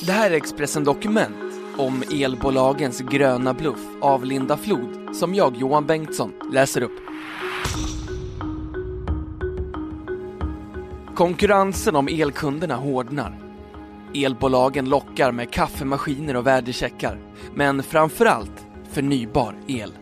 Det här är Expressen Dokument om elbolagens gröna bluff av Linda Flod som jag, Johan Bengtsson, läser upp. Konkurrensen om elkunderna hårdnar. Elbolagen lockar med kaffemaskiner och värdecheckar, men framförallt förnybar el.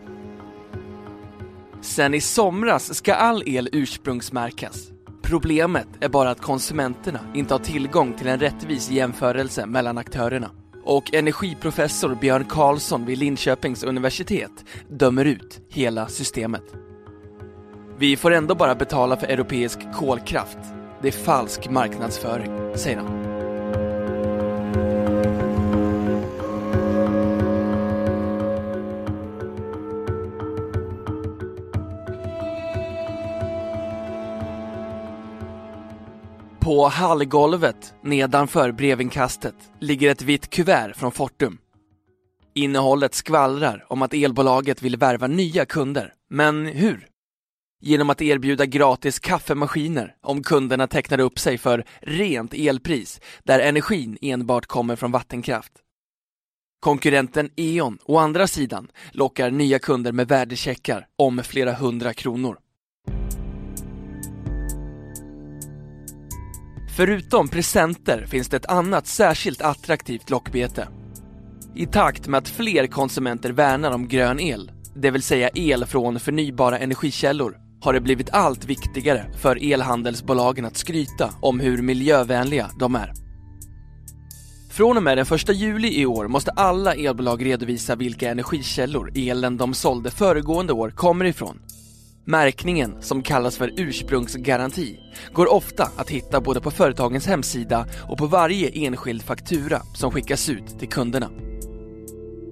Sen i somras ska all el ursprungsmärkas. Problemet är bara att konsumenterna inte har tillgång till en rättvis jämförelse mellan aktörerna. Och energiprofessor Björn Karlsson vid Linköpings universitet dömer ut hela systemet. Vi får ändå bara betala för europeisk kolkraft. Det är falsk marknadsföring, säger han. På hallgolvet nedanför brevinkastet ligger ett vitt kuvert från Fortum. Innehållet skvallrar om att elbolaget vill värva nya kunder. Men hur? Genom att erbjuda gratis kaffemaskiner om kunderna tecknar upp sig för rent elpris där energin enbart kommer från vattenkraft. Konkurrenten E.ON å andra sidan lockar nya kunder med värdecheckar om flera hundra kronor. Förutom presenter finns det ett annat särskilt attraktivt lockbete. I takt med att fler konsumenter värnar om grön el, det vill säga el från förnybara energikällor, har det blivit allt viktigare för elhandelsbolagen att skryta om hur miljövänliga de är. Från och med den 1 juli i år måste alla elbolag redovisa vilka energikällor elen de sålde föregående år kommer ifrån Märkningen, som kallas för ursprungsgaranti, går ofta att hitta både på företagens hemsida och på varje enskild faktura som skickas ut till kunderna.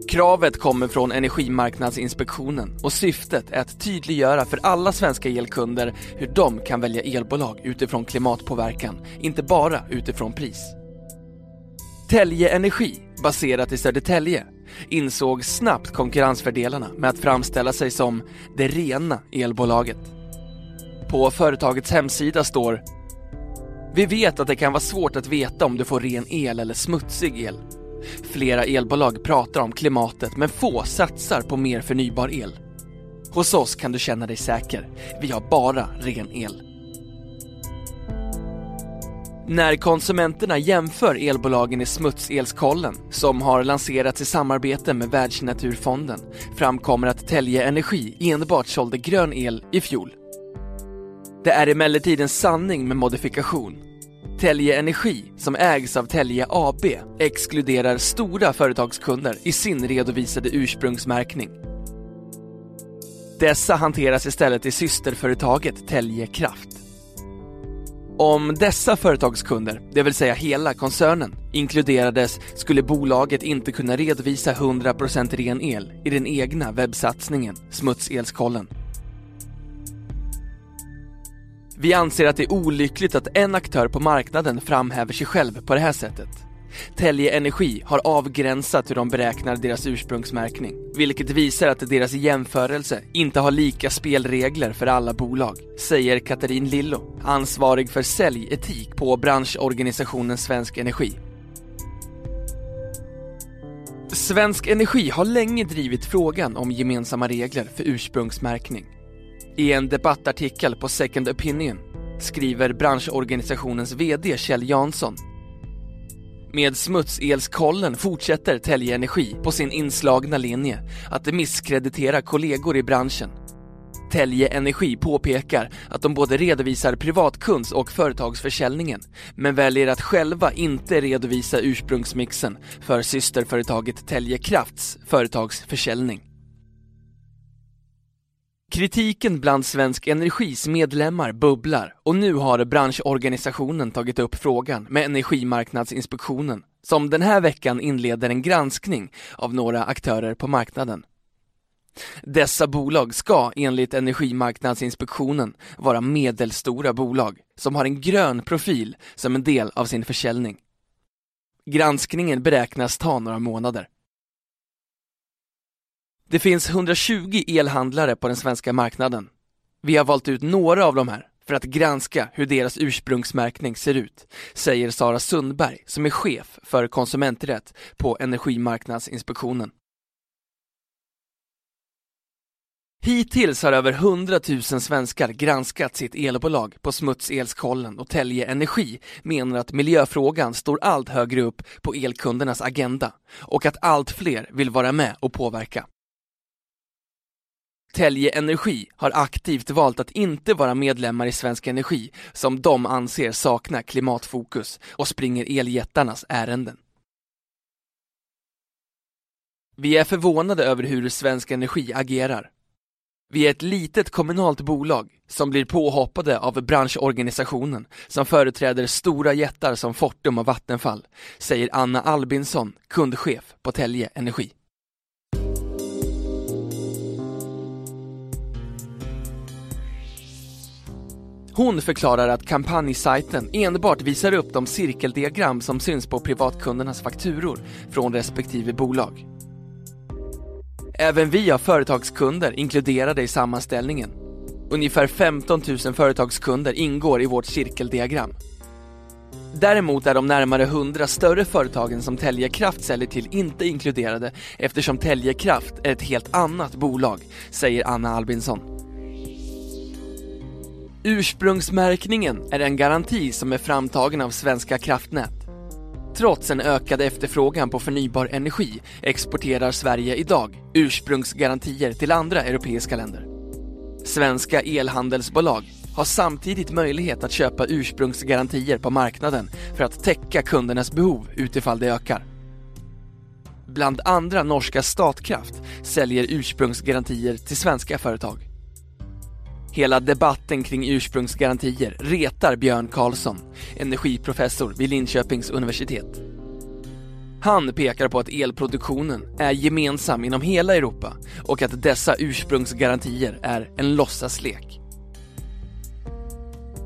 Kravet kommer från Energimarknadsinspektionen och syftet är att tydliggöra för alla svenska elkunder hur de kan välja elbolag utifrån klimatpåverkan, inte bara utifrån pris. Telge Energi, baserat i Södertälje, insåg snabbt konkurrensfördelarna med att framställa sig som det rena elbolaget. På företagets hemsida står Vi vet att det kan vara svårt att veta om du får ren el eller smutsig el. Flera elbolag pratar om klimatet men få satsar på mer förnybar el. Hos oss kan du känna dig säker. Vi har bara ren el. När konsumenterna jämför elbolagen i Smutselskollen, som har lanserats i samarbete med Världsnaturfonden, framkommer att Telge Energi enbart sålde grön el i fjol. Det är emellertid en sanning med modifikation. Telge Energi, som ägs av Telge AB, exkluderar stora företagskunder i sin redovisade ursprungsmärkning. Dessa hanteras istället i systerföretaget Telge Kraft. Om dessa företagskunder, det vill säga hela koncernen, inkluderades skulle bolaget inte kunna redovisa 100% ren el i den egna webbsatsningen Smutselskollen. Vi anser att det är olyckligt att en aktör på marknaden framhäver sig själv på det här sättet. Telge Energi har avgränsat hur de beräknar deras ursprungsmärkning, vilket visar att deras jämförelse inte har lika spelregler för alla bolag, säger Katarin Lillo, ansvarig för säljetik på branschorganisationen Svensk Energi. Svensk Energi har länge drivit frågan om gemensamma regler för ursprungsmärkning. I en debattartikel på Second Opinion skriver branschorganisationens VD Kjell Jansson med Smutselskollen fortsätter Telge Energi på sin inslagna linje att misskreditera kollegor i branschen. Telge Energi påpekar att de både redovisar privatkunds och företagsförsäljningen men väljer att själva inte redovisa ursprungsmixen för systerföretaget Telge Krafts företagsförsäljning. Kritiken bland Svensk Energis medlemmar bubblar och nu har branschorganisationen tagit upp frågan med Energimarknadsinspektionen som den här veckan inleder en granskning av några aktörer på marknaden. Dessa bolag ska enligt Energimarknadsinspektionen vara medelstora bolag som har en grön profil som en del av sin försäljning. Granskningen beräknas ta några månader. Det finns 120 elhandlare på den svenska marknaden. Vi har valt ut några av de här för att granska hur deras ursprungsmärkning ser ut, säger Sara Sundberg som är chef för konsumenträtt på Energimarknadsinspektionen. Hittills har över 100 000 svenskar granskat sitt elbolag på Smutselskollen och Telge Energi menar att miljöfrågan står allt högre upp på elkundernas agenda och att allt fler vill vara med och påverka. Telge Energi har aktivt valt att inte vara medlemmar i Svensk Energi som de anser saknar klimatfokus och springer eljättarnas ärenden. Vi är förvånade över hur Svensk Energi agerar. Vi är ett litet kommunalt bolag som blir påhoppade av branschorganisationen som företräder stora jättar som Fortum och Vattenfall, säger Anna Albinsson, kundchef på Telge Energi. Hon förklarar att kampanjsajten enbart visar upp de cirkeldiagram som syns på privatkundernas fakturor från respektive bolag. Även vi har företagskunder inkluderade i sammanställningen. Ungefär 15 000 företagskunder ingår i vårt cirkeldiagram. Däremot är de närmare 100 större företagen som Telge Kraft säljer till inte inkluderade eftersom Telge Kraft är ett helt annat bolag, säger Anna Albinsson. Ursprungsmärkningen är en garanti som är framtagen av Svenska kraftnät. Trots en ökad efterfrågan på förnybar energi exporterar Sverige idag ursprungsgarantier till andra europeiska länder. Svenska elhandelsbolag har samtidigt möjlighet att köpa ursprungsgarantier på marknaden för att täcka kundernas behov utifall det ökar. Bland andra norska Statkraft säljer ursprungsgarantier till svenska företag. Hela debatten kring ursprungsgarantier retar Björn Karlsson, energiprofessor vid Linköpings universitet. Han pekar på att elproduktionen är gemensam inom hela Europa och att dessa ursprungsgarantier är en låtsaslek.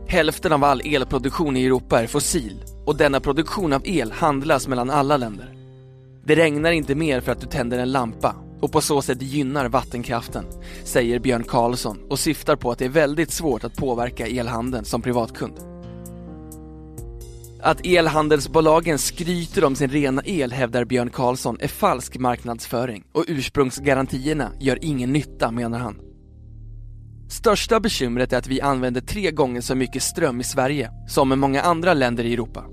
Hälften av all elproduktion i Europa är fossil och denna produktion av el handlas mellan alla länder. Det regnar inte mer för att du tänder en lampa och på så sätt gynnar vattenkraften, säger Björn Karlsson och syftar på att det är väldigt svårt att påverka elhandeln som privatkund. Att elhandelsbolagen skryter om sin rena el hävdar Björn Karlsson är falsk marknadsföring och ursprungsgarantierna gör ingen nytta menar han. Största bekymret är att vi använder tre gånger så mycket ström i Sverige som i många andra länder i Europa.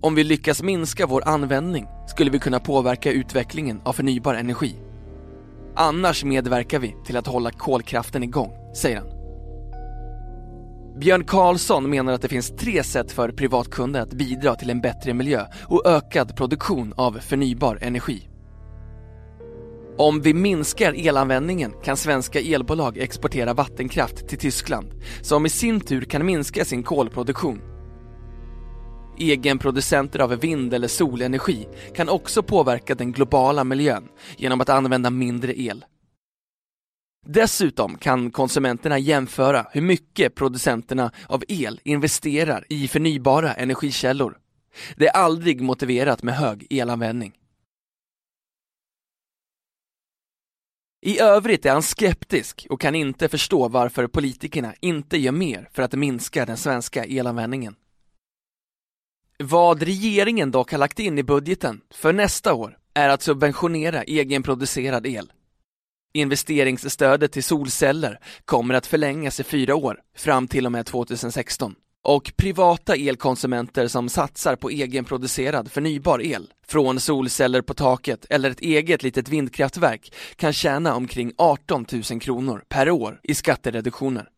Om vi lyckas minska vår användning skulle vi kunna påverka utvecklingen av förnybar energi. Annars medverkar vi till att hålla kolkraften igång, säger han. Björn Karlsson menar att det finns tre sätt för privatkunder att bidra till en bättre miljö och ökad produktion av förnybar energi. Om vi minskar elanvändningen kan svenska elbolag exportera vattenkraft till Tyskland som i sin tur kan minska sin kolproduktion Egenproducenter av vind eller solenergi kan också påverka den globala miljön genom att använda mindre el. Dessutom kan konsumenterna jämföra hur mycket producenterna av el investerar i förnybara energikällor. Det är aldrig motiverat med hög elanvändning. I övrigt är han skeptisk och kan inte förstå varför politikerna inte gör mer för att minska den svenska elanvändningen. Vad regeringen dock har lagt in i budgeten för nästa år är att subventionera egenproducerad el. Investeringsstödet till solceller kommer att förlängas i fyra år, fram till och med 2016. Och privata elkonsumenter som satsar på egenproducerad förnybar el från solceller på taket eller ett eget litet vindkraftverk kan tjäna omkring 18 000 kronor per år i skattereduktioner.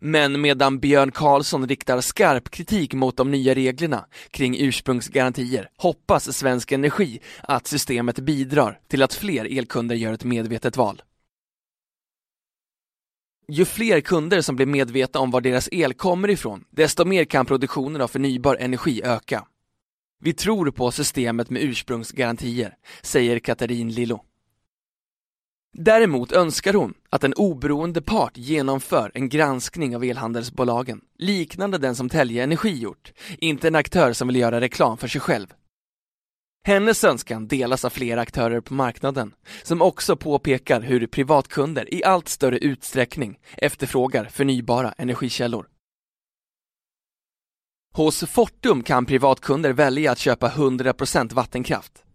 Men medan Björn Karlsson riktar skarp kritik mot de nya reglerna kring ursprungsgarantier hoppas Svensk Energi att systemet bidrar till att fler elkunder gör ett medvetet val. Ju fler kunder som blir medvetna om var deras el kommer ifrån, desto mer kan produktionen av förnybar energi öka. Vi tror på systemet med ursprungsgarantier, säger Katarin Lillo. Däremot önskar hon att en oberoende part genomför en granskning av elhandelsbolagen, liknande den som Telge Energi gjort, inte en aktör som vill göra reklam för sig själv. Hennes önskan delas av flera aktörer på marknaden, som också påpekar hur privatkunder i allt större utsträckning efterfrågar förnybara energikällor. Hos Fortum kan privatkunder välja att köpa 100% vattenkraft.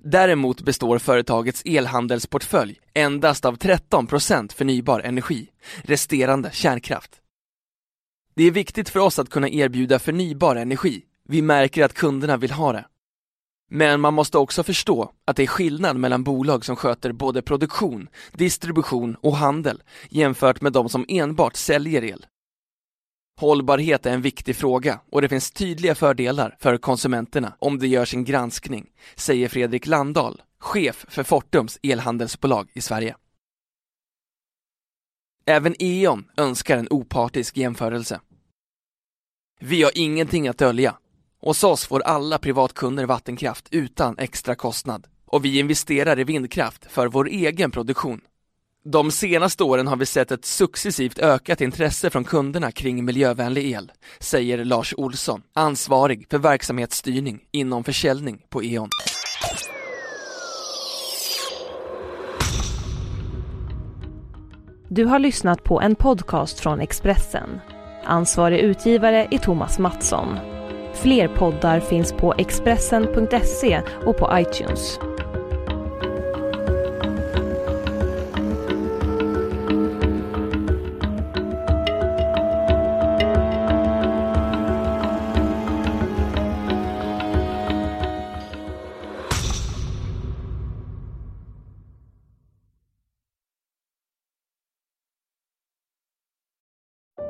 Däremot består företagets elhandelsportfölj endast av 13% förnybar energi, resterande kärnkraft. Det är viktigt för oss att kunna erbjuda förnybar energi. Vi märker att kunderna vill ha det. Men man måste också förstå att det är skillnad mellan bolag som sköter både produktion, distribution och handel jämfört med de som enbart säljer el. Hållbarhet är en viktig fråga och det finns tydliga fördelar för konsumenterna om det görs en granskning, säger Fredrik Landahl, chef för Fortums elhandelsbolag i Sverige. Även E.ON önskar en opartisk jämförelse. Vi har ingenting att dölja. Hos oss får alla privatkunder vattenkraft utan extra kostnad och vi investerar i vindkraft för vår egen produktion. De senaste åren har vi sett ett successivt ökat intresse från kunderna kring miljövänlig el, säger Lars Olsson, ansvarig för verksamhetsstyrning inom försäljning på E.ON. Du har lyssnat på en podcast från Expressen. Ansvarig utgivare är Thomas Mattsson. Fler poddar finns på Expressen.se och på iTunes.